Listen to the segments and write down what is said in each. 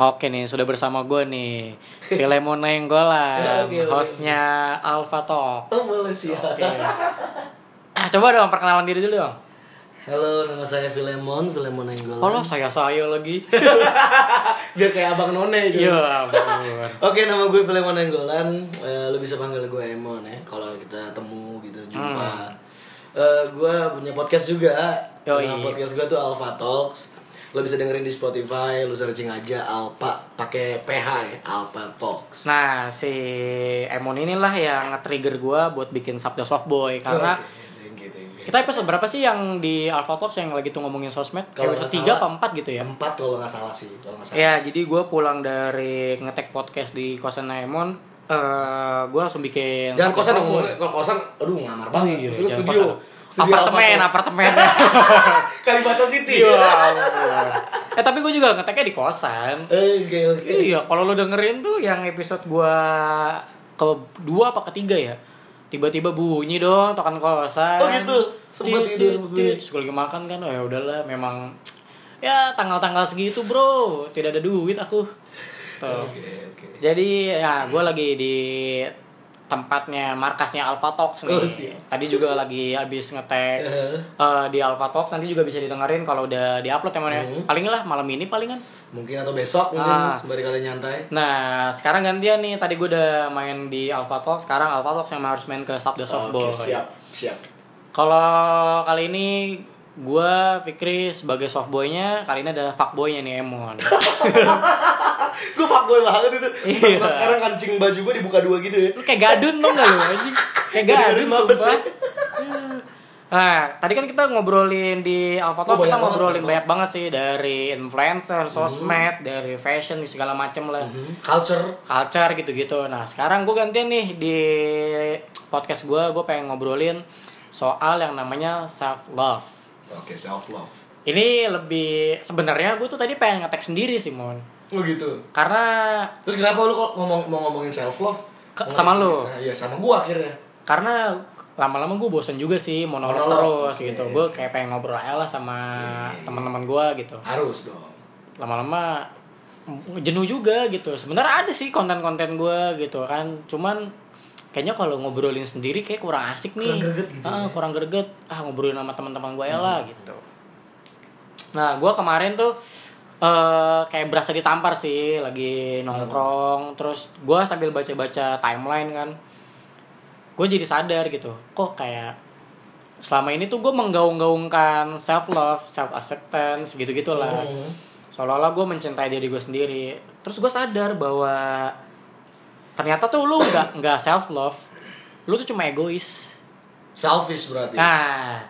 Oke nih, sudah bersama gue nih Filemon Nenggolan. Hostnya Alpha Talk Oh boleh sih. Oke ah, Coba dong perkenalan diri dulu dong Halo, nama saya Filemon, Filemon Nenggolan. Oh lo saya-saya lagi Biar kayak abang none Iya juga. ampun Oke, nama gue Filemon Nenggolan. Eh, lu bisa panggil gue Emon ya. Kalau kita temu gitu, jumpa. Eh, gue punya podcast juga. Yoi. Nama podcast gue tuh Alpha Talks. Lo bisa dengerin di Spotify, lu searching aja Alpha pakai PH ya, Alpha Talks. Nah si Emon inilah yang nge-trigger gue buat bikin Sabda Softboy Karena you. kita episode berapa sih yang di Alpha Talks yang lagi tuh ngomongin sosmed? Kalau episode 3 nggak salah, apa 4 gitu ya? Empat kalau nggak salah sih, kalau nggak salah. Ya, jadi gue pulang dari ngetek podcast di kosan Emon eh gue langsung bikin Jangan kosan dong, kalau kosan, aduh ngamar banget. Iya, Terus studio. kosan. Apartemen, apartemen. Kalibata City. Iya. eh tapi gue juga ngeteknya di kosan. Oke, oke. Iya, kalau lo dengerin tuh yang episode gua kedua apa ketiga ya? Tiba-tiba bunyi dong tokan kosan. Oh gitu? Sempet gitu. Terus gue lagi makan kan, oh ya udahlah memang ya tanggal-tanggal segitu bro, tidak ada duit aku. Tuh. Oke, oke. Jadi ya gue lagi di tempatnya markasnya Alpha Talks nih. Oh, siap. Tadi juga lagi habis ngetek Eh, eh, di Alpha Talks nanti juga bisa didengerin kalau udah diupload ya. Hmm. Paling lah malam ini palingan. Mungkin atau besok mungkin Ah. sembari kalian nyantai. Nah, sekarang gantian nih. Tadi gue udah main di Alpha Talks, sekarang Alpha Talks yang harus main ke Sabda Softball. Oke, siap, siap. Kalau kali ini gue Fikri sebagai softboynya, kali ini ada fuckboynya nih Emon. gue fuckboy banget itu. Iya. Sekarang kancing baju gue dibuka dua gitu ya. Lu kayak gadun dong gak lu anjing? Kayak Gadun mabes ya. Nah, tadi kan kita ngobrolin di Talk, Oh, kita ngobrolin banget, banyak banget sih dari influencer, sosmed, dari fashion segala macem lah. Hmm, Culture. culture gitu-gitu. Nah, sekarang gue gantian nih di podcast gue, gue pengen ngobrolin soal yang namanya self love. Oke, self love. Ini lebih sebenarnya gue tuh tadi pengen ngetek sendiri sih, Mon. Oh gitu. Karena Terus kenapa lu kok ngomong mau ngomongin self love? Ke- sama lu? Nah, iya sama gua akhirnya. karena lama-lama gue bosen juga sih monolog Monolog, terus oke. gitu. Gue kayak pengen ngobrol aja lah sama Iya. teman-teman gue gitu. Harus dong. Lama-lama jenuh juga gitu. Sebenarnya ada sih konten-konten gue gitu kan. Cuman kayaknya kalau ngobrolin sendiri kayak kurang asik nih. Kurang greget gitu Ah, ya. Hmm. kurang greget. Ah ngobrolin sama teman-teman gue lah gitu. Nah, gue kemarin tuh eh kayak berasa ditampar sih, lagi nongkrong, terus gue sambil baca-baca timeline kan, gue jadi sadar gitu, kok kayak selama ini tuh gue menggaung-gaungkan self love, self acceptance gitu gitulah, Hmm. seolah-olah gue mencintai diri gue sendiri, terus gue sadar bahwa ternyata tuh lu nggak nggak self love, lu tuh cuma egois. Selfish berarti. Nah,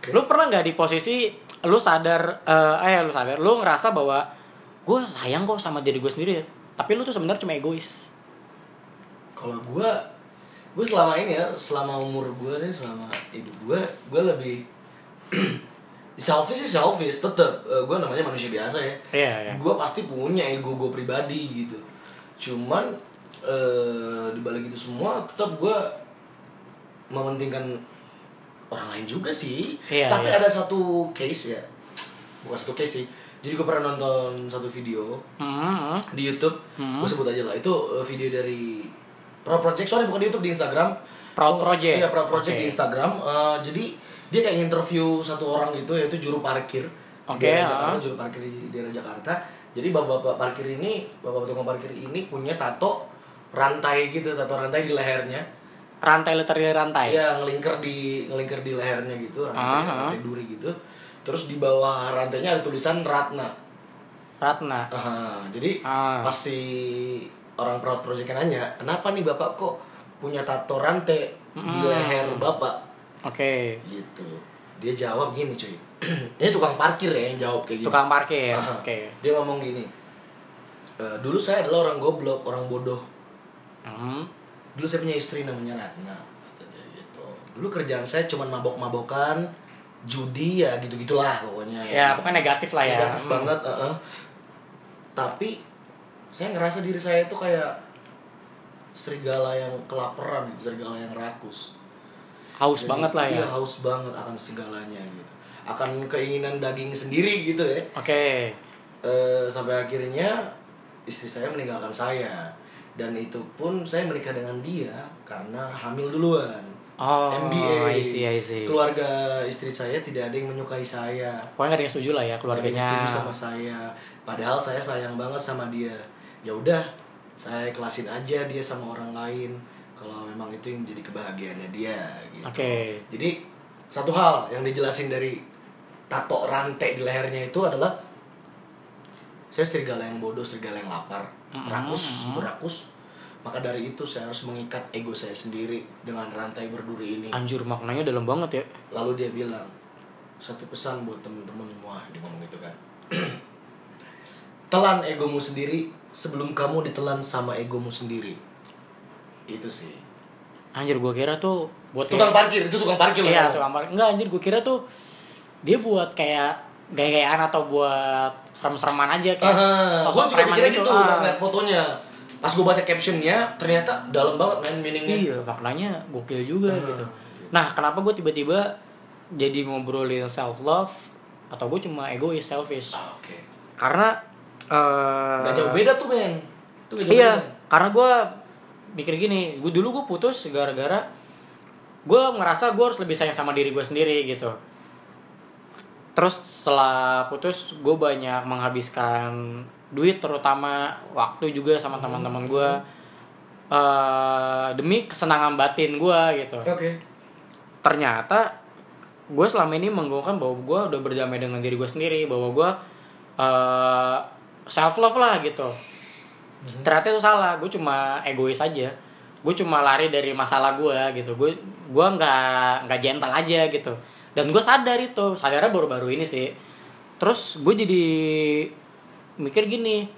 Oke. lu pernah nggak di posisi lu sadar, eh, eh lu sadar, lu ngerasa bahwa gue sayang kok sama diri gue sendiri, tapi lu tuh sebenarnya cuma egois. Kalau gua gue selama ini ya, selama umur gua nih, selama hidup gua, gua lebih selfish sih selfish, tetep. Eh, gua namanya manusia biasa ya. Iya, iya. Gue pasti punya ego gue pribadi gitu. Cuman eh di balik itu semua tetap gue mementingkan orang lain juga sih. Iya, Tapi iya. ada satu case ya, bukan satu case sih. Jadi gue pernah nonton satu video Hmm, di YouTube, gue sebut aja lah. Itu eh, video dari Pro Project, sorry bukan di YouTube di Instagram. Proud Oh, Project. Iya Proud Project Oke. di Instagram. Eh, jadi dia kayak interview satu orang gitu yaitu juru parkir Oke, di daerah ah. Jakarta, juru parkir di daerah Jakarta. Jadi bapak-bapak parkir ini, bapak tukang parkir ini punya tato rantai gitu, tato rantai di lehernya. Rantai literally rantai. Iya, ngelingker di ngelingker di lehernya gitu, rantai, Ah, ah. rantai duri gitu. Terus di bawah rantainya ada tulisan Ratna. Ratna. Aha, jadi Ah. pas si orang Proud Project nanya, kenapa nih bapak kok punya tato rantai di Hmm. leher bapak? Oke. Gitu. Dia jawab gini cuy. Ini tukang parkir ya yang jawab kayak gini. Tukang parkir. Aha. Oke. Dia ngomong gini. "E, dulu saya adalah orang goblok, orang bodoh. Hmm. Dulu saya punya istri namanya Ratna. Kata dia gitu. Dulu kerjaan saya cuma mabok-mabokan, judi ya gitu-gitulah pokoknya Ya, pokoknya negatif lah ya. negatif Hmm. banget uh-uh. tapi saya ngerasa diri saya itu kayak serigala yang kelaparan gitu serigala yang rakus Haus Jadi, banget lah ya. iya, haus banget akan segalanya gitu akan keinginan daging sendiri gitu ya Oke. eh, sampai akhirnya istri saya meninggalkan saya dan itu pun saya menikah dengan dia karena hamil duluan. Oh, MBA I see, I see. keluarga istri saya tidak ada yang menyukai saya. Pokoknya ada yang setuju lah ya Gak ada yang keluarganya. setuju sama saya. Padahal saya sayang banget sama dia. Ya udah saya kelasin aja dia sama orang lain. Kalau memang itu yang jadi kebahagiaannya dia gitu. Oke. jadi satu hal yang dijelasin dari tato rantai di lehernya itu adalah saya serigala yang bodoh, serigala yang lapar, rakus, super rakus. Maka dari itu saya harus mengikat ego saya sendiri dengan rantai berduri ini. Anjir maknanya dalam banget ya. Lalu dia bilang satu pesan buat temen-temen semua dia ngomong gitu kan. Telan egomu sendiri sebelum kamu ditelan sama egomu sendiri. Itu sih. Anjir gua kira tuh buat Tukang parkir itu tukang parkir loh. Iya, tukang parkir. Enggak anjir gua kira tuh dia buat kayak gaya-gayaan atau buat serem-sereman aja kayak Aha, sosok gue juga dikira gitu Ah. pas ngeliat fotonya. Pas gue baca captionnya, ternyata dalam banget main meaningnya. Iya, maknanya gokil juga Hmm. gitu. Nah, kenapa gue tiba-tiba jadi ngobrolin self love atau gue cuma egois, selfish? Ah, Oke. Karena eh Gak jauh beda tuh men. Itu gak jauh Iya, beda. karena gue mikir gini, gue dulu gue putus gara-gara gue ngerasa gue harus lebih sayang sama diri gue sendiri gitu. Terus setelah putus, gue banyak menghabiskan duit terutama waktu juga sama teman-teman gue eh demi kesenangan batin gue gitu. Oke. Ternyata gue selama ini menggongkan bahwa gue udah berdamai dengan diri gue sendiri, bahwa gue eh self love lah gitu. Ternyata itu salah gue cuma egois aja. Gue cuma lari dari masalah gue gitu. Gue gue nggak nggak gentle aja gitu dan gue sadar itu sadarnya baru-baru ini sih. Terus gue jadi mikir gini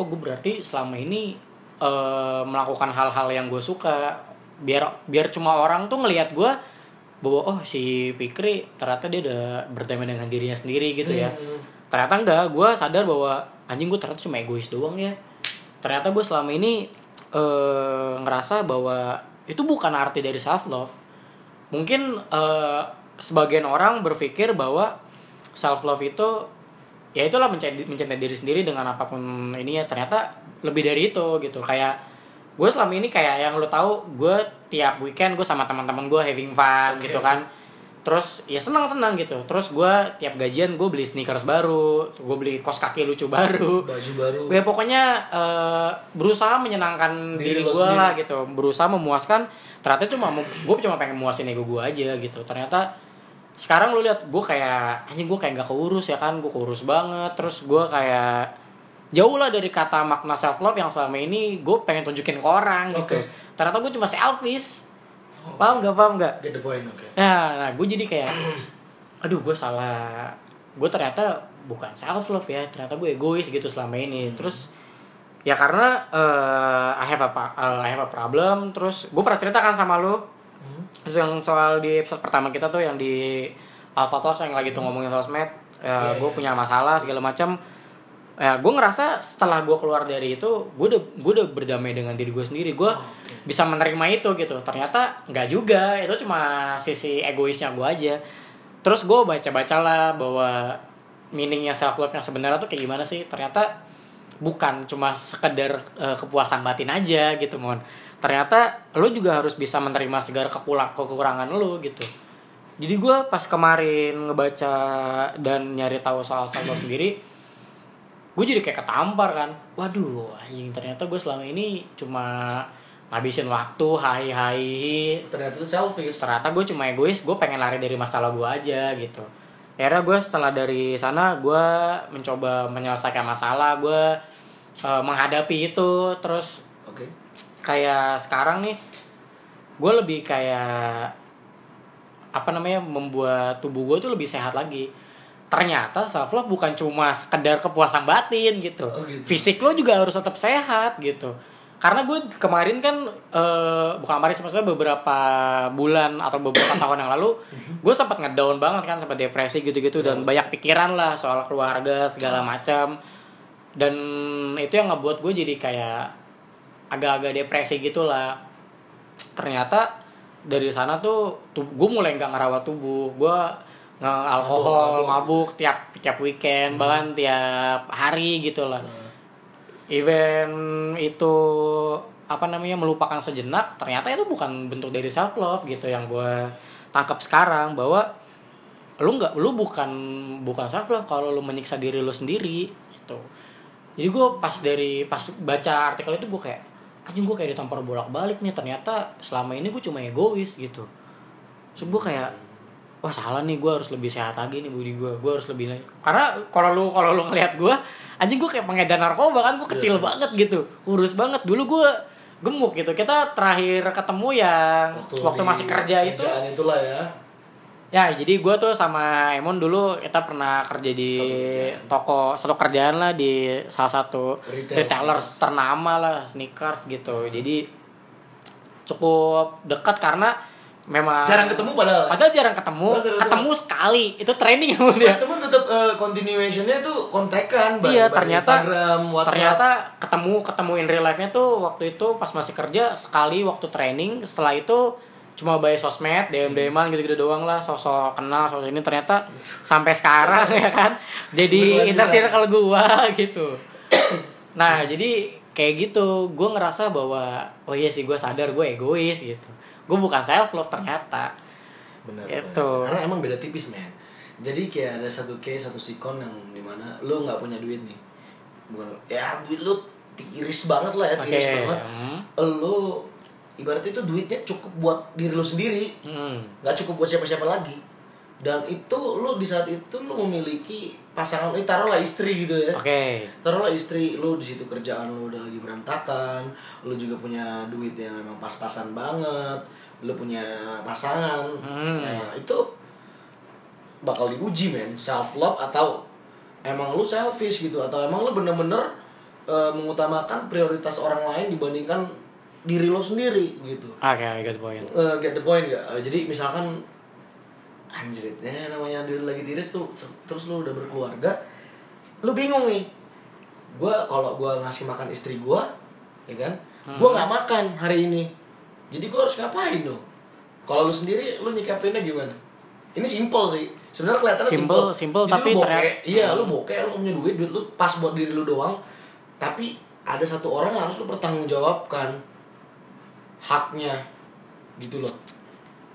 oh gue berarti selama ini eh, melakukan hal-hal yang gue suka biar biar cuma orang tuh ngelihat gue bahwa oh si Fikri ternyata dia udah berdamai dengan dirinya sendiri gitu ya. Hmm. ternyata enggak gue sadar bahwa anjing gue ternyata cuma egois doang ya. Ternyata gue selama ini eh, ngerasa bahwa itu bukan arti dari self love mungkin eh, sebagian orang berpikir bahwa self love itu ya itulah mencintai, mencintai diri sendiri dengan apa pun ini ya. Ternyata lebih dari itu gitu. Kayak gue selama ini kayak yang lo tahu gue tiap weekend gue sama teman-teman gue having fun Oke. gitu kan. Terus ya senang senang gitu. Terus gue tiap gajian gue beli sneakers baru gue beli kos kaki lucu baru. Baju baru. ya pokoknya eh, berusaha menyenangkan Diri diri, gue lah gitu. Berusaha memuaskan. Ternyata cuma gue cuma pengen muasin ego gue aja gitu. Ternyata sekarang lu lihat gue kayak anjing gue kayak gak keurus ya kan gue keurus banget terus gue kayak jauh lah dari kata makna self love yang selama ini gue pengen tunjukin ke orang gitu Oke. ternyata gue cuma selfish paham gak paham gak Get the point, oke. Nah, nah gue jadi kayak, aduh gue salah, gue ternyata bukan self love ya, ternyata gue egois gitu selama ini. Terus ya karena eh, I have a eh, I have a problem. Terus gue pernah ceritakan sama lo, Hmm. Terus yang soal di episode pertama kita tuh yang di Alpha Talks yang lagi tuh ngomongin sosmed, ya, Iya, gue iya. punya masalah segala macam. Ya, gue ngerasa setelah gue keluar dari itu, gue udah gue udah berdamai dengan diri gue sendiri. Gue Oke. bisa menerima itu gitu ternyata nggak juga itu cuma sisi egoisnya gue aja terus gue baca baca lah bahwa meaningnya self love yang sebenarnya tuh kayak gimana sih ternyata bukan cuma sekedar eh, kepuasan batin aja gitu mon ternyata lo juga harus bisa menerima segala kekurang kekurangan lo gitu jadi gue pas kemarin ngebaca dan nyari tahu soal love sendiri gue jadi kayak ketampar kan waduh anjing ternyata gue selama ini cuma ngabisin waktu hai hai Ternyata itu selfish. ternyata gue cuma egois gue pengen lari dari masalah gue aja gitu akhirnya gue setelah dari sana gue mencoba menyelesaikan masalah gue eh, menghadapi itu terus. Kayak sekarang nih gue lebih kayak apa namanya membuat tubuh gue tuh lebih sehat lagi. Ternyata self love bukan cuma sekedar kepuasan batin gitu, Oh, gitu. fisik lo juga harus tetap sehat gitu. Karena gue kemarin kan eh, bukan kemarin maksudnya beberapa bulan atau beberapa tahun yang lalu gue sempat ngedown banget kan sempat depresi gitu-gitu dan banyak pikiran lah soal keluarga segala macam. Dan itu yang ngebuat gue jadi kayak agak-agak depresi gitulah. Ternyata dari sana tuh gue mulai nggak ngerawat tubuh. Gue nge alkohol Mabuk, mabuk, tiap tiap weekend bahkan tiap hari gitu lah Nah, event itu apa namanya melupakan sejenak ternyata itu bukan bentuk dari self love gitu yang gue tangkap sekarang bahwa lu nggak lu bukan bukan self love kalau lu menyiksa diri lu sendiri gitu. Jadi gue pas dari pas baca artikel itu gue kayak anjing gue kayak ditampar bolak balik nih ternyata selama ini gue cuma egois gitu. So gue kayak wah salah nih gue harus lebih sehat lagi nih budi gue gue harus lebih karena kalau lu kalau lu ngelihat gue anjing gue kayak pengedar narkoba kan gue kecil Yes. banget gitu. Kurus banget. Dulu gue gemuk gitu. Kita terakhir ketemu yang waktu, di masih kerja itu kerjaan itulah ya ya jadi gue tuh sama Emon dulu kita pernah kerja di Satu toko satu kerjaan lah di salah satu Retail retailer sneakers. ternama lah sneakers gitu. Jadi cukup dekat karena memang jarang ketemu padahal. Padahal jarang ketemu Padahal jarang ketemu sekali. Itu training sama dia teman tetap eh, continuationnya tuh kontekan Iya ternyata Instagram WhatsApp. ternyata ketemu ketemu in real life-nya tuh waktu itu pas masih kerja sekali waktu training. Setelah itu cuma by sosmed DM DM-an gitu-gitu doang lah sosok kenal sosok ini ternyata sampai sekarang ya kan jadi lah. kalau gua gitu nah jadi kayak gitu gue ngerasa bahwa oh iya sih gue sadar gue egois gitu gue bukan self love ternyata bener Gitu. bener. karena emang beda tipis men jadi kayak ada satu case satu sikon yang di mana lu nggak punya duit nih bukan ya duit lu tiris banget lah ya tiris Oke. banget Hmm. lu ibaratnya itu duitnya cukup buat diri lu sendiri. Hmm. nggak cukup buat siapa-siapa lagi. Dan itu lu di saat itu lu memiliki pasangan ini taruhlah istri gitu ya. Oke. Taruhlah istri lu di situ kerjaan lu udah lagi berantakan lu juga punya duit yang memang pas-pasan banget lu punya pasangan. Hmm. nah, itu bakal diuji men. Self love atau emang lu selfish gitu atau emang lu bener-bener eh, mengutamakan prioritas orang lain dibandingkan diri lo sendiri gitu. Oke I got the point. Eh, get the point gak? Eh, jadi misalkan anjir ya namanya duit lagi tiris tuh terus lu udah berkeluarga lu bingung nih. Gua kalau gua ngasih makan istri gua ya kan gua nggak makan hari ini. Jadi gua harus ngapain dong? Kalau lu sendiri lu nyikapinnya gimana? Ini simple sih. Sebenarnya kelihatannya Simple, simple simple, Jadi tapi lu bokeh, ternyata- iya lu Hmm. bokeh lu punya duit duit lu pas buat diri lu doang. Tapi ada satu orang yang harus lu pertanggungjawabkan haknya gitu loh.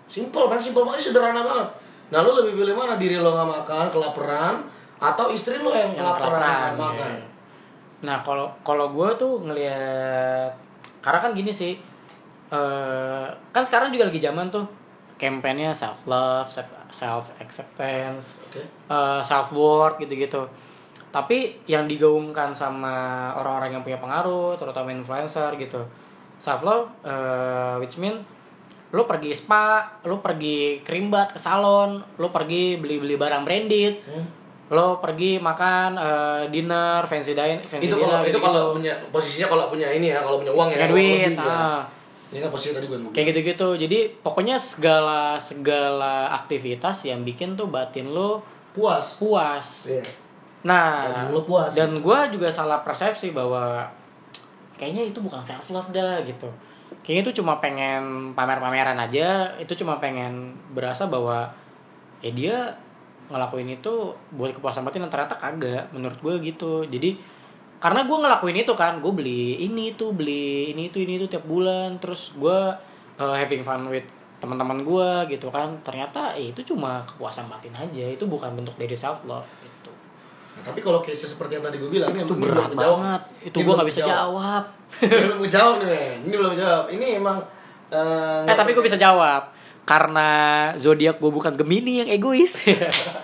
Simple kan simple banget sederhana banget. Nah lu lebih pilih mana? Diri lo nggak makan kelaparan atau istri lo yang, yang kelaparan, kelaparan makan? ya. Nah kalau kalau gue tuh ngelihat karena kan gini sih eh kan sekarang juga lagi zaman tuh kampanyenya self love, self acceptance, oke. self worth gitu-gitu. Tapi yang digaungkan sama orang-orang yang punya pengaruh, terutama influencer gitu, self love, which mean lu pergi spa, lu pergi krimbat ke salon, lu pergi beli-beli barang branded, Hmm. lo pergi makan eh, dinner fancy dine fancy itu dinner kalau itu kalau punya posisinya kalau punya ini ya kalau punya uang ya uang duit ya. ah. ini kan posisi tadi gue kayak gitu-gitu jadi pokoknya segala segala aktivitas yang bikin tuh batin lo puas puas Iya. nah lo puas, dan gue juga salah persepsi bahwa kayaknya itu bukan self love dah gitu. Kayaknya itu cuma pengen pamer-pameran aja itu cuma pengen berasa bahwa ya dia ngelakuin itu buat kepuasan batin dan ternyata kagak menurut gue gitu. Jadi karena gue ngelakuin itu kan gue beli ini tuh beli ini itu ini itu tiap bulan terus gue uh, having fun with teman-teman gue gitu kan. Ternyata eh, itu cuma kepuasan batin aja itu bukan bentuk dari self love Nah, tapi kalau case seperti yang tadi gue bilang itu ini berat banget. Itu gue nggak bisa jawab. Ini belum jawab nih men. Ini belum jawab ini emang eh, eh tapi gue bisa jawab. Karena zodiak gue bukan Gemini yang egois.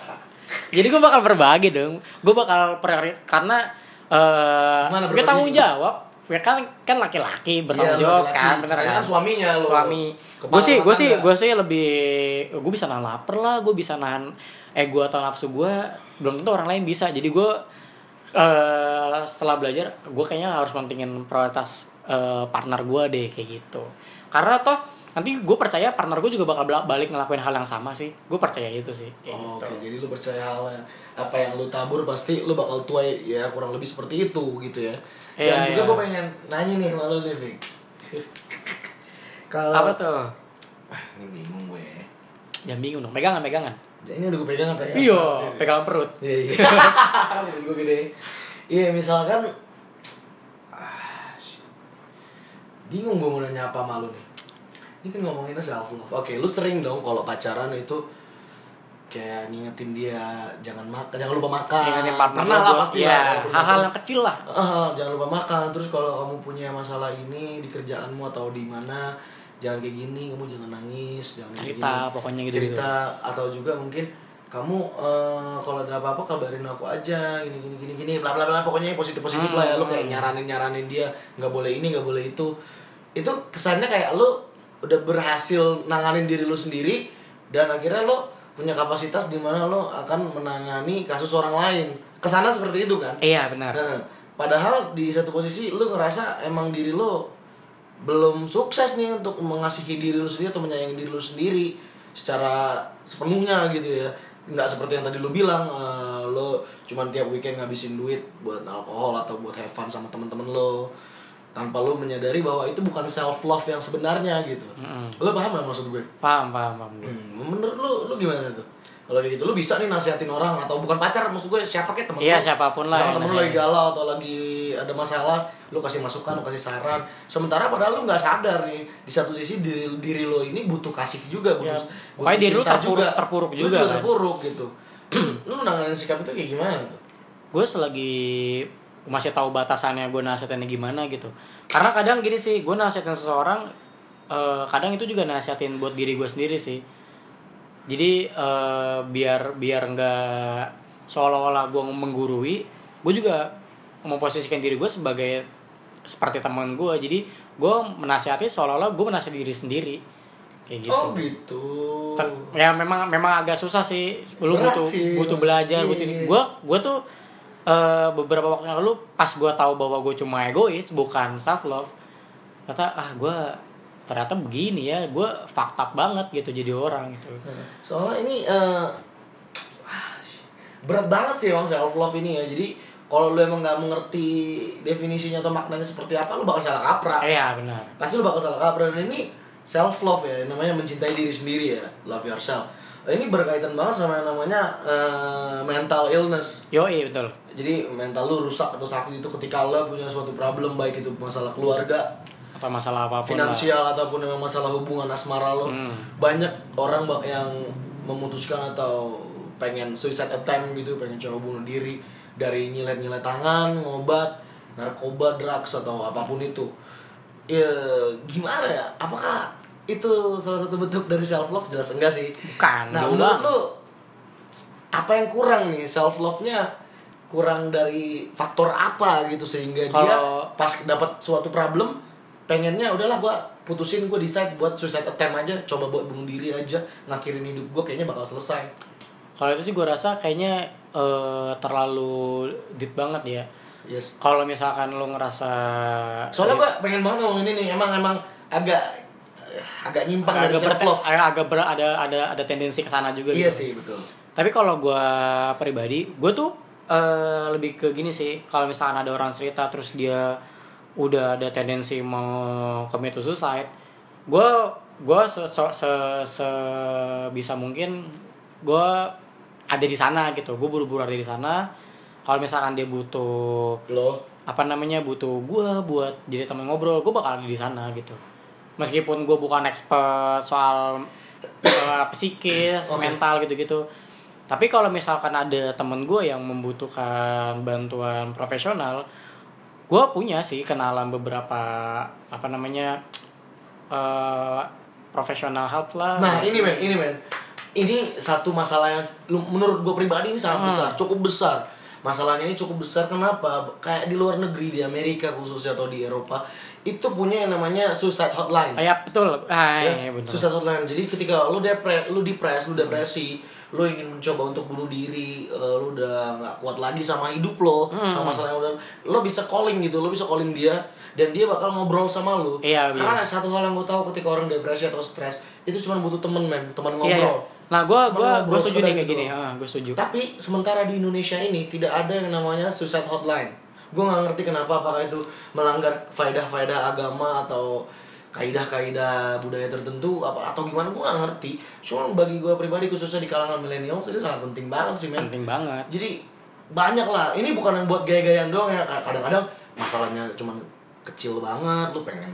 Jadi gue bakal berbagi dong. Gue bakal priori karena eh Gimana gue tanggung jawab. Gue kan kan laki-laki bertanggung Iya, jawab laki-laki. kan bener kan? suaminya lo. suami. gue sih gue sih tangga. gue sih lebih gue bisa nahan lapar lah gue bisa nahan ego atau nafsu gue belum tentu orang lain bisa jadi gue eh setelah belajar gue kayaknya harus pentingin prioritas eh, partner gue deh kayak gitu karena toh nanti gue percaya partner gue juga bakal balik ngelakuin hal yang sama sih gue percaya itu sih kayak Oh, gitu Oke, jadi lu percaya hal apa yang lu tabur pasti lu bakal tuai ya kurang lebih seperti itu gitu ya. Dan Iya, juga iya. gue pengen nanya nih sama lu nih, Vic. Kalau apa tuh Ah, ini bingung gue. jangan bingung dong pegangan pegangan ini udah gue pegang apa ya Iya, pegang perut. Iya iya. Gue gede. Iya misalkan ah, bingung gue mau nanya apa malu nih. Ini kan ngomonginnya self love. Oke, lu sering dong kalau pacaran itu kayak ngingetin dia jangan makan, jangan lupa makan. Ingetin partner Pernah lah pasti iya, lah. hal-hal yang kecil lah. Ah, jangan lupa makan. Terus kalau kamu punya masalah ini di kerjaanmu atau di mana, jangan kayak gini, kamu jangan nangis, jangan kayak Cerita, gini. pokoknya gitu-gitu. Cerita atau juga mungkin kamu eh, kalau ada apa-apa kabarin aku aja gini gini gini gini bla bla bla pokoknya positif positif lah ya Hmm. kayak nyaranin nyaranin dia nggak boleh ini nggak boleh itu itu kesannya kayak lu udah berhasil nanganin diri lu sendiri dan akhirnya lu punya kapasitas di mana lu akan menangani kasus orang lain ke sana seperti itu kan Iya, benar. Nah, padahal di satu posisi lu ngerasa emang diri lu belum sukses nih untuk mengasihi diri lu sendiri atau menyayangi diri lu sendiri secara sepenuhnya gitu ya. Nggak seperti yang tadi lu bilang eh, lu cuman tiap weekend ngabisin duit buat alkohol atau buat have fun sama temen-temen lu tanpa lu menyadari bahwa itu bukan self love yang sebenarnya gitu. Lu paham gak maksud gue? Paham, paham, paham. Hmm, menurut lu lu gimana tuh kalau kayak gitu lu bisa nih nasihatin orang atau bukan pacar maksud gue siapa kayak temen Iya, lu. siapa pun lah yang temen lu lagi galau atau lagi ada masalah lu kasih masukan lu kasih saran. Sementara padahal lu nggak sadar nih di satu sisi diri diri lo ini butuh kasih juga butuh, Ya, butuh pokoknya diri lu terpuruk- terpuruk Lu juga kan. terpuruk gitu. Lu nanganin sikap itu kayak gimana tuh? Gue selagi masih tahu batasannya gue nasihatinnya gimana gitu. Karena kadang gini sih gue nasihatin seseorang eh, kadang itu juga nasihatin buat diri gue sendiri sih jadi eh, biar biar nggak seolah-olah gue menggurui gue juga memposisikan diri gue sebagai seperti teman gue jadi gue menasihati seolah-olah gue menasihati diri sendiri. Kayak gitu. Oh gitu. Ter- ya memang memang agak susah sih. Lu Berat butuh sih. butuh belajar butuh iya. gue gue tuh eh, beberapa waktu yang lalu pas gue tahu bahwa gue cuma egois bukan self love kata ah gue ternyata begini ya gue up banget gitu jadi orang gitu. Soalnya ini ah, berat banget sih emang self love ini ya. Jadi kalau lu emang nggak mengerti definisinya atau maknanya seperti apa lu bakal salah kaprah. Iya benar. Pasti lu bakal salah kaprah. Dan ini self love ya namanya mencintai diri sendiri ya love yourself. Ini berkaitan banget sama yang namanya eh, mental illness. Yo iya betul. Jadi mental lu rusak atau sakit itu ketika lu punya suatu problem baik itu masalah keluarga atau masalah apa pun lah. finansial ataupun memang masalah hubungan asmara lo. Hmm. banyak orang yang memutuskan atau pengen suicide attempt gitu pengen coba bunuh diri dari nyilet-nyilet tangan ngobat narkoba drugs atau apa pun itu. Ya gimana ya? Apakah itu salah satu bentuk dari self love jelas enggak sih. Bukan, nah menurut lu apa yang kurang nih? Self love nya kurang dari faktor apa gitu sehingga dia Kalau- pas dapat suatu problem pengennya udahlah gua putusin gue decide buat suicide attempt aja coba buat bunuh diri aja ngakhirin hidup gue kayaknya bakal selesai. Kalau itu sih gue rasa kayaknya eh, terlalu deep banget ya. Yes. Kalau misalkan lo ngerasa soalnya gue pengen banget ngomong ini nih emang emang agak agak nyimpang dari agak self berte- love. agak agak ber- ada ada ada tendensi ke sana juga iya gitu. sih betul. Tapi kalau gue pribadi, gue tuh eh, lebih ke gini sih. Kalau misalkan ada orang cerita terus dia udah ada tendensi mau commit to suicide, gue gue se, se, se- sebisa mungkin gue ada di sana gitu. Gue buru-buru ada di sana. Kalau misalkan dia butuh lo apa namanya butuh gue buat jadi teman ngobrol, gue bakal ada di sana gitu. Meskipun gue bukan expert soal eh, psikis, Oke. mental gitu-gitu. Tapi kalau misalkan ada temen gue yang membutuhkan bantuan profesional, gue punya sih kenalan beberapa apa namanya eh profesional help lah. Nah ini men, ini men, ini satu masalah yang menurut gue pribadi ini sangat Hmm. besar, cukup besar. Masalahnya ini cukup besar kenapa? Kayak di luar negeri di Amerika khususnya atau di Eropa itu punya yang namanya suicide hotline. Ya betul. Ah, ya, iya, betul. suicide hotline. Jadi ketika lu depre, lu depres, lu depresi, lu ingin mencoba untuk bunuh diri, eh, lu udah nggak kuat lagi sama hidup lo, Hmm. sama masalah yang udah, lo bisa calling gitu, lo bisa calling dia dan dia bakal ngobrol sama lu. Iya, Karena satu hal yang gue tahu ketika orang depresi atau stres itu cuma butuh temen men, teman Iya, iya. ngobrol. Nah, gue gua, ngobrol gua setuju nih kayak gitu gini. gue setuju. Tapi sementara di Indonesia ini tidak ada yang namanya suicide hotline. Gue nggak ngerti kenapa apakah itu melanggar faedah-faedah agama atau kaidah-kaidah budaya tertentu apa atau gimana gue gak ngerti. Cuma bagi gue pribadi khususnya di kalangan milenial ini sangat penting banget sih men. Penting banget. Jadi banyak lah. Ini bukan yang buat gaya-gayaan doang ya. Kadang-kadang masalahnya cuman kecil banget lu pengen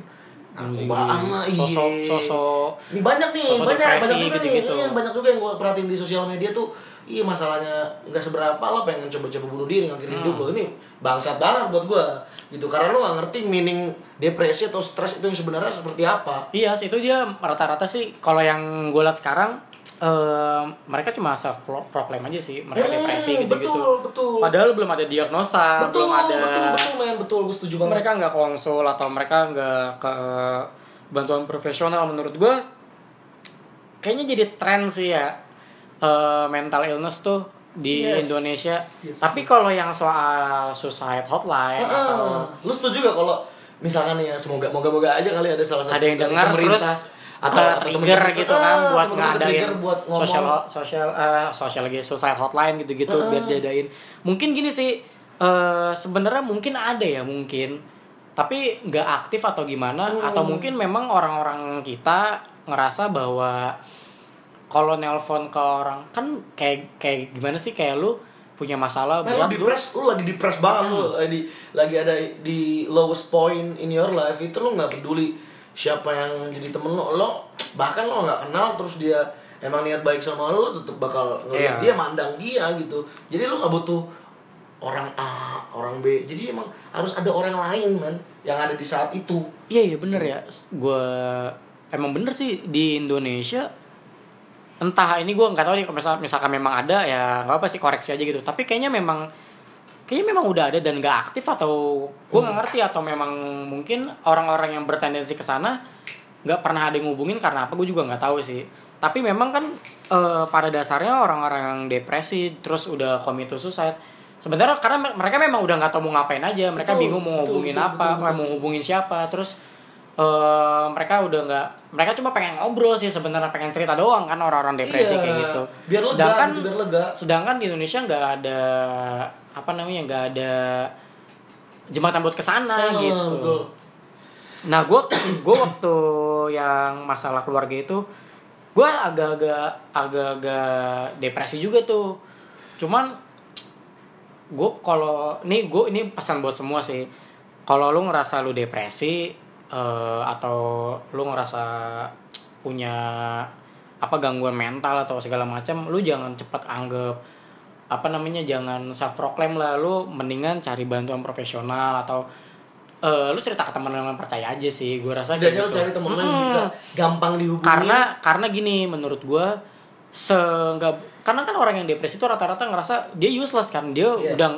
narkobaan lah iya sosok sosok ini banyak nih Sosok banyak depresi banyak juga gitu-gitu. nih iya, banyak juga yang gue perhatiin di sosial media tuh iya masalahnya nggak seberapa lah pengen coba-coba bunuh diri ngakhirin hidup Hmm. lo ini bangsat banget buat gue gitu. Karena lo gak ngerti meaning depresi atau stres itu yang sebenarnya seperti apa. Iya, sih, itu dia rata-rata sih. Kalau yang gue lihat sekarang eh, mereka cuma self proclaim aja sih mereka Hmm, depresi gitu-gitu. betul, betul. Padahal belum ada diagnosa, betul belum ada betul betul men betul gue setuju banget mereka nggak konsul atau mereka nggak ke bantuan profesional menurut gue kayaknya jadi tren sih ya eh, mental illness tuh di Yes. Indonesia. Yes. Tapi kalau yang soal suicide hotline atau Heeh. lu setuju gak kalau misalkan ya semoga moga moga aja kali ada salah satu ada yang dengar pemerintah terus atau, trigger temen-temen- gitu kan Ah, buat temen-temen ngadain buat ngomong sosial sosial eh, sosial lagi suicide hotline gitu-gitu Heeh. biar diadain. Mungkin gini sih eh, sebenarnya mungkin ada ya mungkin tapi nggak aktif atau gimana Hmm. atau mungkin memang orang-orang kita ngerasa bahwa kalau nelpon ke orang kan kayak kayak gimana sih kayak lu punya masalah lu berat lu depres, lu lagi depres banget lu lagi lagi ada di lowest point in your life itu lu nggak peduli siapa yang jadi temen lu, lo bahkan lo nggak kenal terus dia emang niat baik sama lu, lu tetep bakal ngeliat Iya. dia mandang dia gitu. Jadi lu nggak butuh orang A, orang B. Jadi emang harus ada orang lain man yang ada di saat itu. Iya iya bener ya. Gue emang bener sih di Indonesia entah ini gue nggak tahu nih kalau misal, misalkan memang ada ya nggak apa sih koreksi aja gitu. Tapi kayaknya memang kayaknya memang udah ada dan nggak aktif atau gue nggak ngerti atau memang mungkin orang-orang yang bertendensi ke sana nggak pernah ada yang ngubungin karena apa gue juga nggak tahu sih. Tapi memang kan eh, pada dasarnya orang-orang yang depresi terus udah commit to suicide sebenarnya karena me- mereka memang udah nggak tahu mau ngapain aja mereka Betul, bingung mau betul, ngubungin betul, apa betul, betul. mau hubungin siapa terus eh mereka udah nggak mereka cuma pengen ngobrol sih sebenarnya pengen cerita doang kan orang-orang depresi Iya, kayak gitu biar lega sedangkan gitu, biar lega. sedangkan di Indonesia nggak ada apa namanya nggak ada jembatan buat ke sana Ah, gitu. betul. nah gue gue waktu yang masalah keluarga itu gue agak-agak agak-agak depresi juga tuh. Cuman gue kalau ini gue ini pesan buat semua sih. Kalau lu ngerasa lu depresi eh, atau lu ngerasa punya apa gangguan mental atau segala macam lu jangan cepat anggap apa namanya jangan self proclaim lah lu mendingan cari bantuan profesional atau eh, lu cerita ke teman yang percaya aja sih gue rasa Setidaknya kayak lu gitu. cari temen lu yang bisa gampang dihubungi. karena karena gini menurut gue seenggak karena kan orang yang depresi itu rata-rata ngerasa dia useless kan dia Iya. udah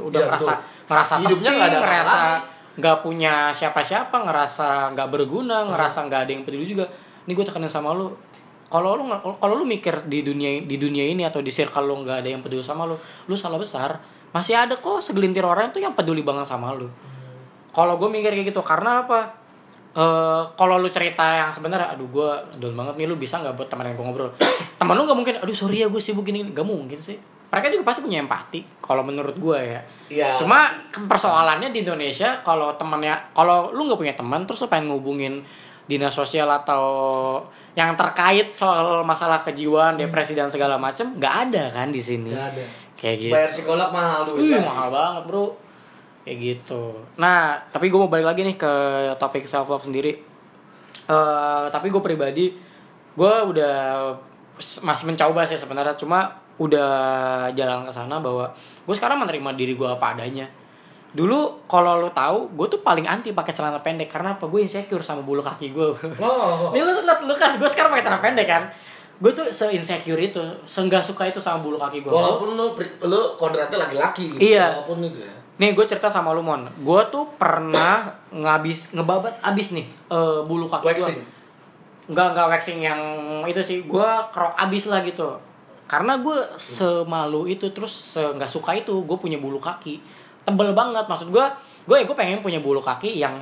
udah, Iya, ngerasa betul. ngerasa Hidupnya nggak ada ngerasa nggak punya siapa-siapa ngerasa nggak berguna ngerasa nggak ada yang peduli juga ini gue tekanin sama lu kalau lu kalau lu mikir di dunia di dunia ini atau di circle lu nggak ada yang peduli sama lu lu salah besar. Masih ada kok segelintir orang tuh yang peduli banget sama lu. Kalau gue mikir kayak gitu karena apa? Eh kalau lu cerita yang sebenarnya aduh gue down banget nih lu bisa nggak buat teman yang gue ngobrol? Teman lu nggak mungkin aduh sorry ya gue sibuk gini. Nggak mungkin sih. Mereka juga pasti punya empati kalau menurut gue ya. Iya. cuma persoalannya di Indonesia kalau temannya kalau lu nggak punya teman terus lu pengen ngubungin dinas sosial atau yang terkait soal masalah kejiwaan depresi dan segala macam nggak ada kan di sini. Nggak ada. kayak gitu. Bayar psikolog mahal tuh. Mahal banget bro. Kayak gitu. Nah tapi gue mau balik lagi nih ke topik self love sendiri. Eh tapi gue pribadi gue udah masih mencoba sih sebenarnya. Cuma udah jalan ke sana bahwa gue sekarang menerima diri gue apa adanya dulu kalau lo tahu gue tuh paling anti pakai celana pendek karena apa gue insecure sama bulu kaki gue Oh. Nih lu, lu, lu kan gue sekarang pakai celana pendek kan gue tuh se insecure itu seenggak suka itu sama bulu kaki gue Walaupun lu pri- lu kodratnya laki-laki gitu. Iya. Walaupun itu ya. Nih gue cerita sama lu Mon Gue tuh pernah ngabis Ngebabat abis nih eh, Bulu kaki Waxing. gue Enggak, enggak waxing yang itu sih Gue kerok abis lah gitu Karena gue semalu itu Terus nggak suka itu Gue punya bulu kaki Tebel banget. Maksud gue Gue ya gue pengen punya bulu kaki yang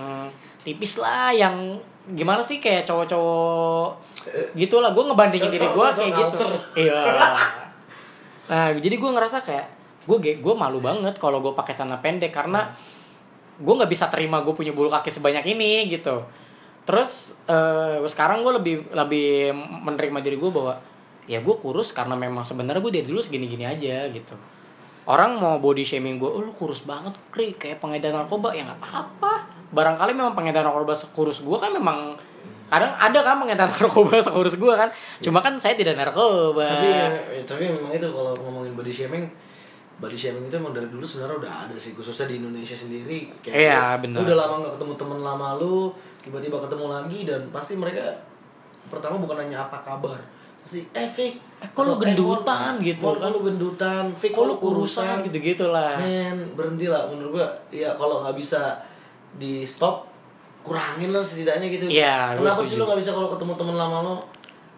tipis lah Yang gimana sih kayak cowok-cowok gitu lah Gue ngebandingin diri gue kayak gitu. Iya. Nah, jadi gue ngerasa kayak gue gue malu banget kalau gue pakai celana pendek karena gue nggak bisa terima gue punya bulu kaki sebanyak ini gitu. terus eh sekarang gue lebih lebih menerima diri gue bahwa ya gue kurus karena memang sebenarnya gue dari dulu segini-gini aja gitu orang mau body shaming gue oh lu kurus banget kri. Kayak pengedar narkoba ya nggak apa-apa. Barangkali memang pengedar narkoba sekurus gue kan memang kadang ada kan pengedar narkoba sekurus gue kan. Cuma kan saya tidak narkoba. Tapi ya, tapi memang itu kalau ngomongin body shaming body shaming itu emang dari dulu sebenarnya udah ada sih khususnya di Indonesia sendiri. Kayak Iya, lu- benar. lu udah lama nggak ketemu teman lama lu tiba-tiba ketemu lagi dan pasti mereka pertama bukan nanya apa kabar pasti eh Fik Eh, kok lu gendutan Mon, gitu? Mon, kan? lu gendutan? Fik kok lu kurusan? gitu-gitu lah. Men berhenti lah. Menurut gua ya kalau nggak bisa di stop kurangin lah setidaknya gitu. Gua kenapa sih lu nggak bisa kalau ketemu teman lama lo?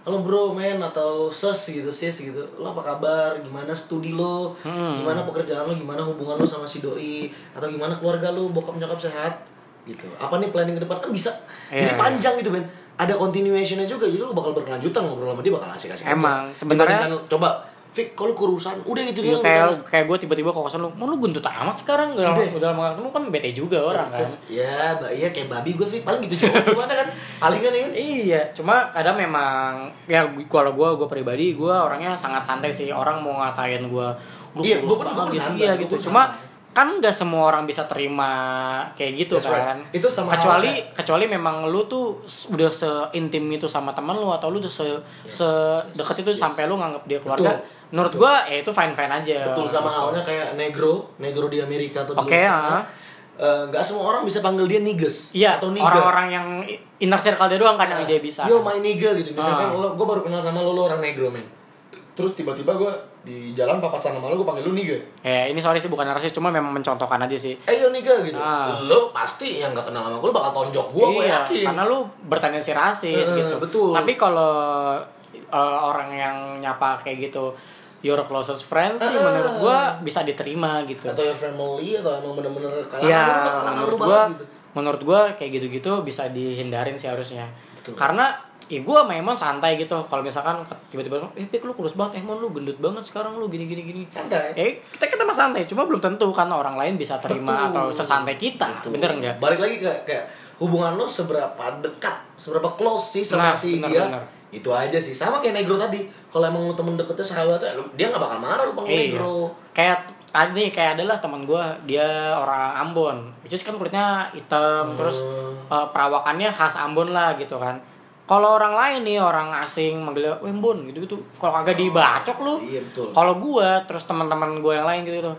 Halo bro men atau sis gitu sis gitu. Lo apa kabar? Gimana studi lo? Hmm. gimana pekerjaan lo? Gimana hubungan lo sama si doi? Atau gimana keluarga lo? Bokap nyokap sehat? Gitu. Apa nih planning ke depan? Kan bisa. Jadi Iya, panjang gitu men ada continuationnya juga jadi lo bakal berkelanjutan ngobrol sama dia bakal asik-asik. Emang, sebenarnya- coba Fik kalau kurusan udah gitu Iya, doang, kayak kayak gue tiba-tiba ke kosan lu, mau lu gendut amat sekarang udah lama, Udah. lama gak ketemu kan bete juga orang kan. Ya, iya kayak babi gue Fik paling gitu juga gimana kan palingan ya kan Iya, cuma kadang memang ya kalau gue gue pribadi gue orangnya sangat santai sih orang mau ngatain gue lu Iya, gua pun- gua pun gitu. santai, iya gitu cuma. Kan nggak semua orang bisa terima kayak gitu That's right. kan Itu sama kecuali halnya. kecuali memang lu tuh udah seintim itu sama teman lu atau lu tuh se Yes, sedekat itu yes. sampai lu nganggap dia keluarga Betul. menurut Betul. gue ya itu fine fine aja Betul sama Gitu. halnya kayak negro, negro di Amerika atau di luar sana. ah. Eh, nggak semua orang bisa panggil dia niggas Iya, atau nigga. orang-orang yang inner circle dia doang kan yang dia bisa. Yo my nigga gitu. Misalkan Ah. lo, gue baru kenal sama lo, lo orang negro men. Terus tiba-tiba gue di jalan papasan sama lo, gue panggil lo nigga. Ya, ini sorry sih bukan narasi, cuma memang mencontohkan aja sih. Eh yo nigga gitu. Ah. Lo pasti yang nggak kenal sama gue, lo bakal tonjok gue, gue iya, yakin. karena lu bertendensi rasis Eh, gitu. betul. Tapi kalau eh, orang yang nyapa kayak gitu your closest friends sih Eh. menurut gua bisa diterima gitu. Atau your family atau emang bener-bener kalangan Iya, lo, lo kalangan lo menurut gua gitu. menurut gua kayak gitu-gitu bisa dihindarin sih harusnya. Betul. Karena ya gua sama Emon santai gitu. Kalau misalkan tiba-tiba eh Pik lu kurus banget, Emon lu gendut banget sekarang lu gini gini gini. Santai. Eh kita kita mah santai, cuma belum tentu karena orang lain bisa terima Betul. atau sesantai kita. Betul. Bener enggak? Balik lagi ke kayak hubungan lo seberapa dekat, seberapa close sih sama Nah, si bener, dia. bener. Itu aja sih. Sama kayak negro tadi. Kalau emang lo temen deketnya sahabatnya, lu- dia nggak bakal marah lu panggil Iya. negro. Kayak tadi kayak adalah teman gua dia orang Ambon. Which is kan kulitnya hitam terus eh, perawakannya khas Ambon lah gitu kan. Kalau orang lain nih orang asing manggilnya Wembon gitu gitu. Kalau kagak dibacok lu. Iya betul. Kalau gua terus teman-teman gua yang lain gitu gitu.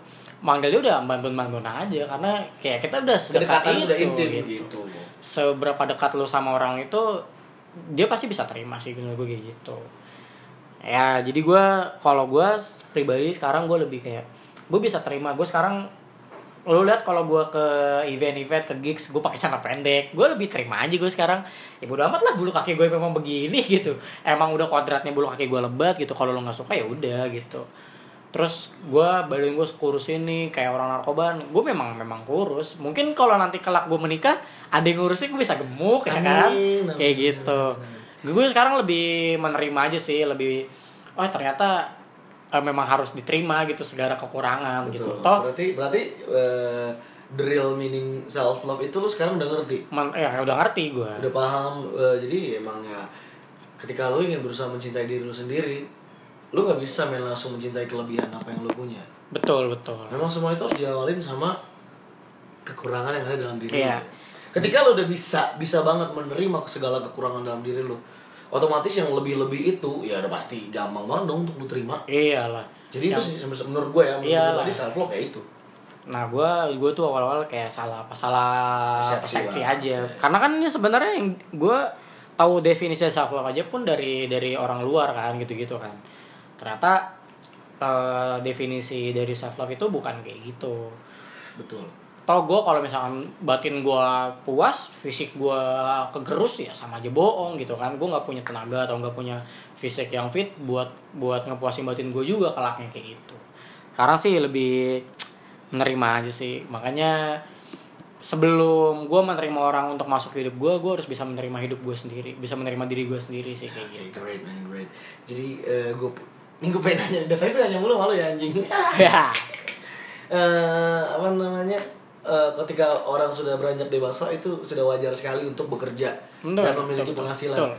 Manggil dia udah bantuan-bantuan aja karena kayak kita udah sedekat itu sudah intim gitu. gitu. Seberapa dekat lu sama orang itu dia pasti bisa terima sih menurut gue kayak gitu. Ya jadi gua kalau gua pribadi sekarang gue lebih kayak gue bisa terima gue sekarang lu lihat kalau gua ke event-event ke gigs gue pakai celana pendek. Gue lebih terima aja gue sekarang. Ya bodo amat lah bulu kaki gue memang begini gitu. Emang udah kodratnya bulu kaki gue lebat gitu. Kalau lu nggak suka ya udah gitu. Terus gue badan gue kurus ini kayak orang narkoba gue memang memang kurus. Mungkin kalau nanti kelak gue menikah ada yang ngurusnya gue bisa gemuk ya kan? Amin, amin, kayak gitu. gue sekarang lebih menerima aja sih lebih oh ternyata eh, memang harus diterima gitu segala kekurangan gitu Betul. toh Berarti berarti eh, the real meaning self love itu lu sekarang udah ngerti. men- ya udah ngerti gue Udah paham eh, jadi emang ya ketika lu ingin berusaha mencintai diri lu sendiri, lu nggak bisa main langsung mencintai kelebihan apa yang lu punya. betul betul Memang semua itu harus diawalin sama kekurangan yang ada dalam diri Iya. lu. Ketika lu udah bisa bisa banget menerima segala kekurangan dalam diri lu, otomatis yang lebih-lebih itu ya udah pasti gampang banget dong untuk lu terima. iyalah Jadi itu sih sebenarnya menurut gue ya, menurut Iya lah. self love ya itu. Nah, gue gue tuh awal-awal kayak salah apa salah Persepsi persepsi aja. Karena kan ini sebenarnya yang gue tahu definisi self love aja pun dari dari orang luar kan gitu-gitu kan. Ternyata eh, definisi dari self love itu bukan kayak gitu. Betul. Tau gue kalau misalkan batin gue puas, fisik gue kegerus ya sama aja bohong gitu kan. Gue nggak punya tenaga atau nggak punya fisik yang fit buat buat ngepuasin batin gue juga kelaknya kayak gitu. Sekarang sih lebih menerima aja sih. Makanya sebelum gue menerima orang untuk masuk ke hidup gue, gue harus bisa menerima hidup gue sendiri, bisa menerima diri gue sendiri sih kayak Oke, gitu. great man, great. Jadi eh, gue ini gue pengen nanya, dari gue nanya mulu malu ya anjing. Ya, Eh, apa namanya? Eh, ketika orang sudah beranjak dewasa itu sudah wajar sekali untuk bekerja Betul, dan memiliki betul, penghasilan. betul.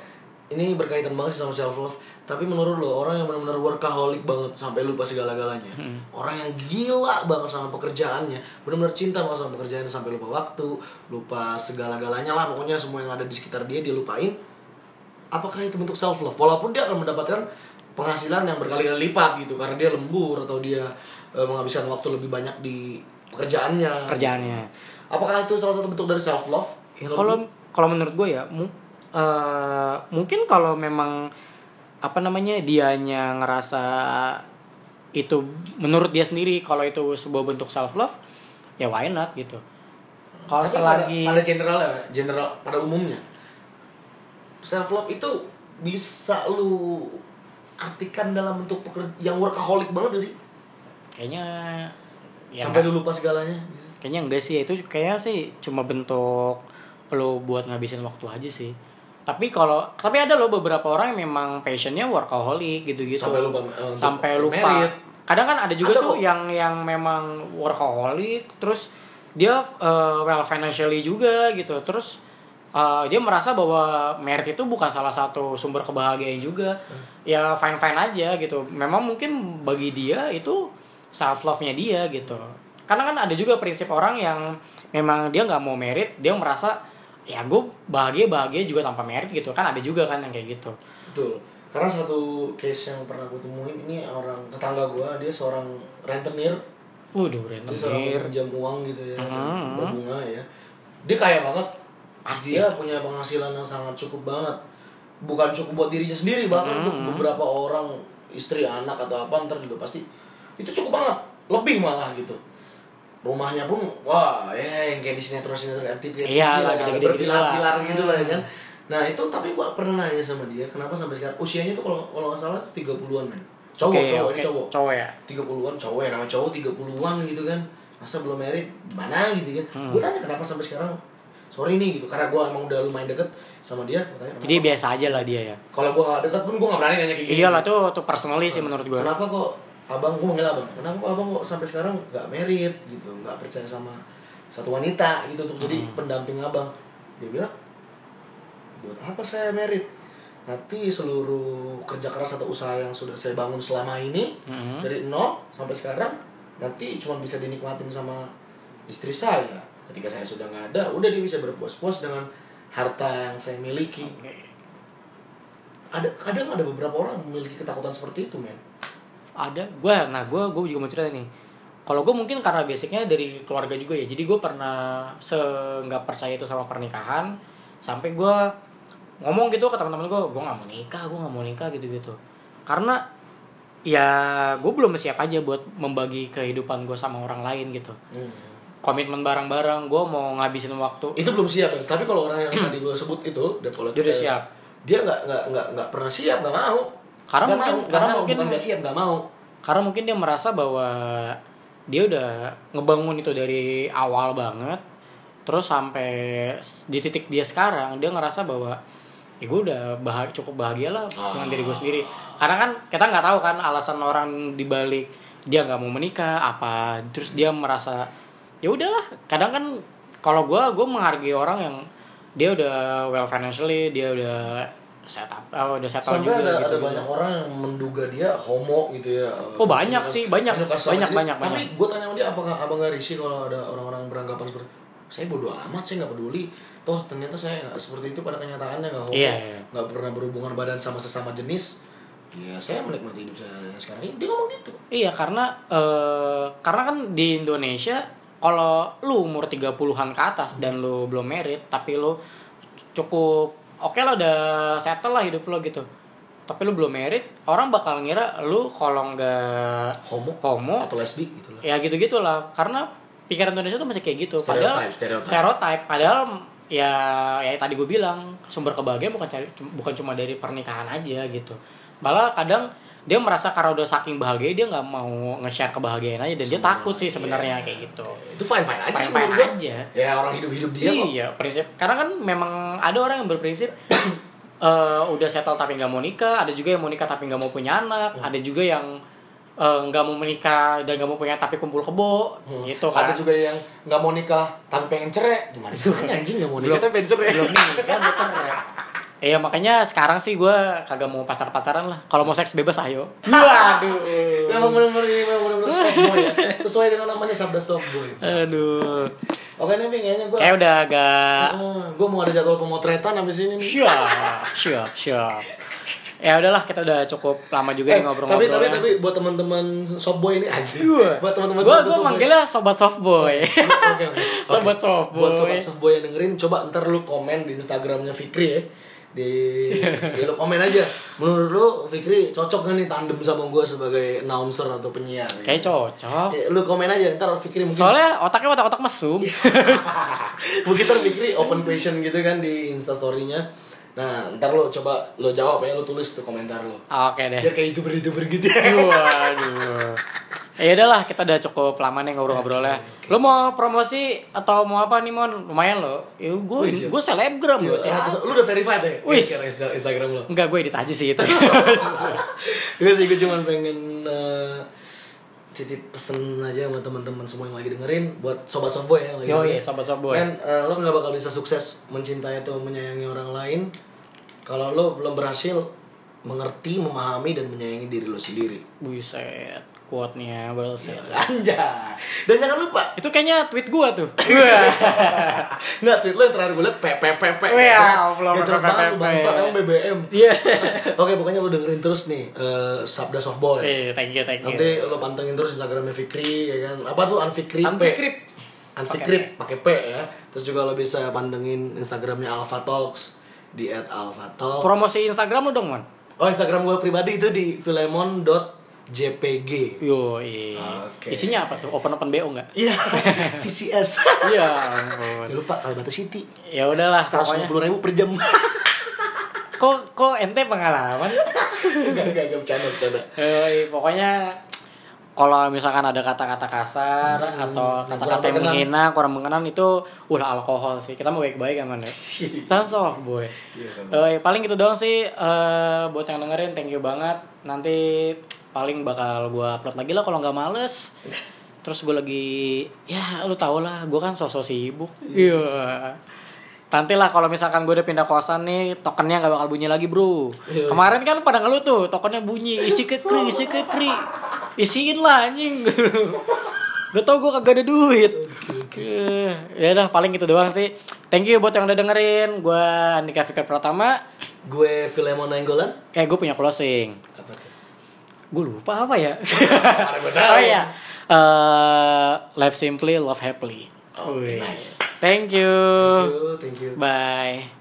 Ini berkaitan banget sih sama self love. Tapi menurut lo orang yang benar-benar workaholic banget sampai lupa segala-galanya. Hmm. Orang yang gila banget sama pekerjaannya, benar-benar cinta banget sama pekerjaannya sampai lupa waktu, lupa segala-galanya lah pokoknya semua yang ada di sekitar dia dia lupain. Apakah itu bentuk self love? Walaupun dia akan mendapatkan penghasilan yang berkali-kali lipat gitu karena dia lembur atau dia eh, menghabiskan waktu lebih banyak di pekerjaannya. kerjaannya Apakah itu salah satu bentuk dari self love? Ya, kalau kalau menurut gue ya mu- eh, mungkin kalau memang apa namanya dianya ngerasa itu menurut dia sendiri kalau itu sebuah bentuk self love ya why not gitu kalau selagi pada, pada general ya, general pada umumnya self love itu bisa lu artikan dalam bentuk pekerja yang workaholic banget gak sih? kayaknya ya Sampai lu lupa segalanya. kayaknya enggak sih itu kayaknya sih cuma bentuk lo buat ngabisin waktu aja sih tapi kalau tapi ada loh beberapa orang yang memang passionnya workaholic gitu-gitu Sampai lupa eh, sampai lupa merit. kadang kan ada juga Ada tuh kok. yang yang memang workaholic terus dia uh, well financially juga gitu terus uh, dia merasa bahwa merit itu bukan salah satu sumber kebahagiaan juga Hmm. ya fine fine aja gitu memang mungkin bagi dia itu self love nya dia gitu karena kan ada juga prinsip orang yang memang dia nggak mau merit dia merasa ya gue bahagia bahagia juga tanpa merit gitu kan ada juga kan yang kayak gitu Betul. Karena satu case yang pernah gue temuin ini orang tetangga gua dia seorang rentenir, waduh dia seorang rentenir pinjam uang gitu ya, Mhm. berbunga ya. Dia kaya banget. Pasti. Dia punya penghasilan yang sangat cukup banget. Bukan cukup buat dirinya sendiri, bahkan untuk Mhm. beberapa orang istri, anak atau apa ntar juga pasti itu cukup banget. Lebih malah gitu. Rumahnya pun wah ya yang kayak di sinetron sinetron RTP Iya lah, gitu-gitu berpilar-pilar gitu lah Hmm. kan. Nah itu tapi gua pernah nanya sama dia kenapa sampai sekarang usianya tuh kalau kalau nggak salah tuh 30-an men. Cowok, Oke, cowok, ini cowok. cowok ya 30-an cowok ya namanya cowok 30-an gitu kan. Masa belum married? Mana gitu kan. Hmm. Gue tanya kenapa sampai sekarang sorry nih gitu karena gua emang udah lumayan deket sama dia gua tanya jadi biasa aja lah dia ya kalau gua gak deket pun gua gak berani nanya kayak gini iyalah tuh tuh personally sih menurut gue kenapa kok abang gua manggil abang kenapa kok abang kok sampai sekarang gak married gitu gak percaya sama satu wanita gitu untuk jadi Hmm. pendamping abang dia bilang buat apa saya married nanti seluruh kerja keras atau usaha yang sudah saya bangun selama ini Mhm. dari nol sampai sekarang nanti cuma bisa dinikmatin sama istri saya ketika saya sudah nggak ada udah dia bisa berpuas-puas dengan harta yang saya miliki Oke. ada kadang ada beberapa orang memiliki ketakutan seperti itu men ada gue nah gue gue juga mau cerita nih. Kalau gue mungkin karena basicnya dari keluarga juga ya jadi gue pernah se nggak percaya itu sama pernikahan sampai gue ngomong gitu ke teman-teman gue gue nggak mau nikah gue nggak mau nikah gitu gitu karena ya gue belum siap aja buat membagi kehidupan gue sama orang lain gitu. Komitmen bareng-bareng gue mau ngabisin waktu. Itu belum siap men. tapi kalau orang yang tadi gue sebut itu kalau Dia udah siap. dia nggak nggak nggak nggak pernah siap nggak mau Karena Nggak mungkin- mau, karena mau, mungkin- bukan siap mau. karena mungkin dia merasa bahwa dia udah ngebangun itu dari awal banget. Terus sampai di titik dia sekarang dia ngerasa bahwa ya gue udah bah cukup bahagia lah dengan diri gue sendiri. Karena kan kita nggak tahu kan alasan orang dibalik dia nggak mau menikah apa. Terus dia merasa ya udahlah. Kadang kan kalau gue gue menghargai orang yang dia udah well financially dia udah set up oh, udah settle sampai juga ada gitu, ada banyak orang yang menduga dia homo gitu ya Oh, banyak sih, banyak. Banyak, jenis. banyak, tapi banyak. gue tanya sama dia apakah abang gak risih kalau ada orang-orang yang beranggapan seperti saya bodoh amat saya nggak peduli toh ternyata saya nggak seperti itu pada kenyataannya nggak homo Iya, iya. nggak pernah berhubungan badan sama sesama jenis ya saya menikmati hidup saya sekarang ini dia ngomong gitu Iya karena eh karena kan di Indonesia kalau lu umur 30-an ke atas dan lu belum merit tapi lu cukup oke lah udah settle lah hidup lo gitu. Tapi lu belum merit, orang bakal ngira lu kalau nggak homo homo atau lesbi gitu lah ya gitu-gitu lah karena pikiran Indonesia tuh masih kayak gitu padahal Stereotype, stereotype. stereotype. padahal ya ya tadi gue bilang sumber kebahagiaan bukan cari bukan cuma dari pernikahan aja gitu malah kadang dia merasa karena udah saking bahagia dia nggak mau nge-share kebahagiaan aja dan dia takut sih sebenarnya Iya. kayak gitu itu fine fine aja menurut gua. aja. ya orang hidup hidup dia kok iya prinsip karena kan memang ada orang yang berprinsip eh, udah settle tapi nggak mau nikah ada juga yang mau nikah tapi nggak mau punya anak Hmm. ada juga yang eh, nggak mau menikah dan nggak mau punya tapi kumpul kebo gitu kan Hmm. Ada juga yang nggak mau nikah tapi pengen cerai. Gimana caranya anjing nggak mau nikah tapi pengen cerai? belum udah cerai. Iya makanya sekarang sih gue kagak mau pacar-pacaran lah. Kalau mau seks bebas ayo. Waduh. Memang benar-benar ini memang benar-benar soft boy ya. Sesuai dengan namanya sabda soft boy. Aduh. Oke nih, Ving, kayaknya gue Kayak udah agak gue mau ada jadwal pemotretan habis ini nih. siap, siap, siap. Ya udahlah kita udah cukup lama juga Eh, nih tapi ngobrol-ngobrol. tapi ya. tapi buat teman-teman soft boy ini aja. Iya. Buat teman-teman Gue soft gue boy. manggilnya sobat soft boy. Oke oke. Sobat Oke. soft Buat boy. sobat soft boy yang dengerin coba ntar lu komen di Instagramnya Fikri ya. Di ya lu komen aja. Menurut lu Fikri cocok gak nih tandem sama gue sebagai announcer atau penyiar? Kayak cocok. Ya, lu komen aja ntar Fikri mungkin Soalnya otaknya otak-otak mesum. mungkin ntar Fikri open question gitu kan di instastorynya nah ntar lo coba lo jawab ya lo tulis tuh komentar lo Oke deh. biar kayak youtuber youtuber gitu Waduh. Ya udahlah, kita udah cukup lama nih ngobrol-ngobrolnya. Lo mau promosi atau mau apa nih, Mon? Lumayan lo. Ya gue gue selebgram Iya, lo. ah, terus lu udah verified ya Insta- Instagram lo Enggak, gue edit aja sih itu. Enggak sih gue cuma pengen eh, titip pesen aja sama teman-teman semua yang lagi dengerin buat sobat softboy ya yang lagi Yo, iya, sobat softboy. Men, eh, lo nggak bakal bisa sukses mencintai atau menyayangi orang lain kalau lo belum berhasil mengerti, memahami dan menyayangi diri lo sendiri. Buset, quote-nya bullshit. Anjay. Dan jangan lupa Itu kayaknya tweet gua tuh. Nggak, tweet lo yang terakhir gue liat PPPP belum Gak jelas banget lu bangsa, emang BBM Iya. Oke, pokoknya lo dengerin terus nih eh, Sabda Softboy Oke, thank you, thank you. Nanti lo pantengin terus Instagramnya Fikri ya kan Apa tuh Unfikri P. Unfikrip. Unfikrip pakai P ya Terus juga lo bisa pantengin Instagramnya Alpha Talks Di at Alpha Talks Promosi Instagram lu dong, Mon. Oh Instagram gue pribadi itu di filemon.jpg Yo. Oke. Isinya apa tuh? Open open BO enggak? Iya, VCS Iya. Jangan lupa Kalimantan City Ya udahlah, pokoknya. 150 ribu per jam Kok kok ente pengalaman? Enggak, enggak, enggak, bercanda, bercanda Yoi, pokoknya kalau misalkan ada kata-kata kasar atau yang kata-kata yang menghina, kurang mengenan itu udah alkohol sih. Kita mau baik-baik aman ya. Kita soft boy. Sama. Eh, paling gitu doang sih eh, buat yang dengerin thank you banget. Nanti paling bakal gua upload lagi lah kalau nggak males. Terus gue lagi ya lu tau lah, gue kan sosok sibuk. Iya. Nanti lah kalau misalkan gue udah pindah kosan nih, tokennya nggak bakal bunyi lagi bro. Iya. Kemarin kan pada ngeluh tuh, tokennya bunyi, isi kekri, isi kekri. Isiin lah anjing. udah tau gue kagak ada duit. Eh, Ya udah paling gitu doang sih. Thank you buat yang udah dengerin. Gue Andika Fikar Pratama. Gue Filemon Nainggolan Eh gue punya closing. Apa tuh? Gue lupa apa ya? Oh iya. Eh, live simply, love happily. Oh, nice. Thank you. Thank you, thank you. Bye.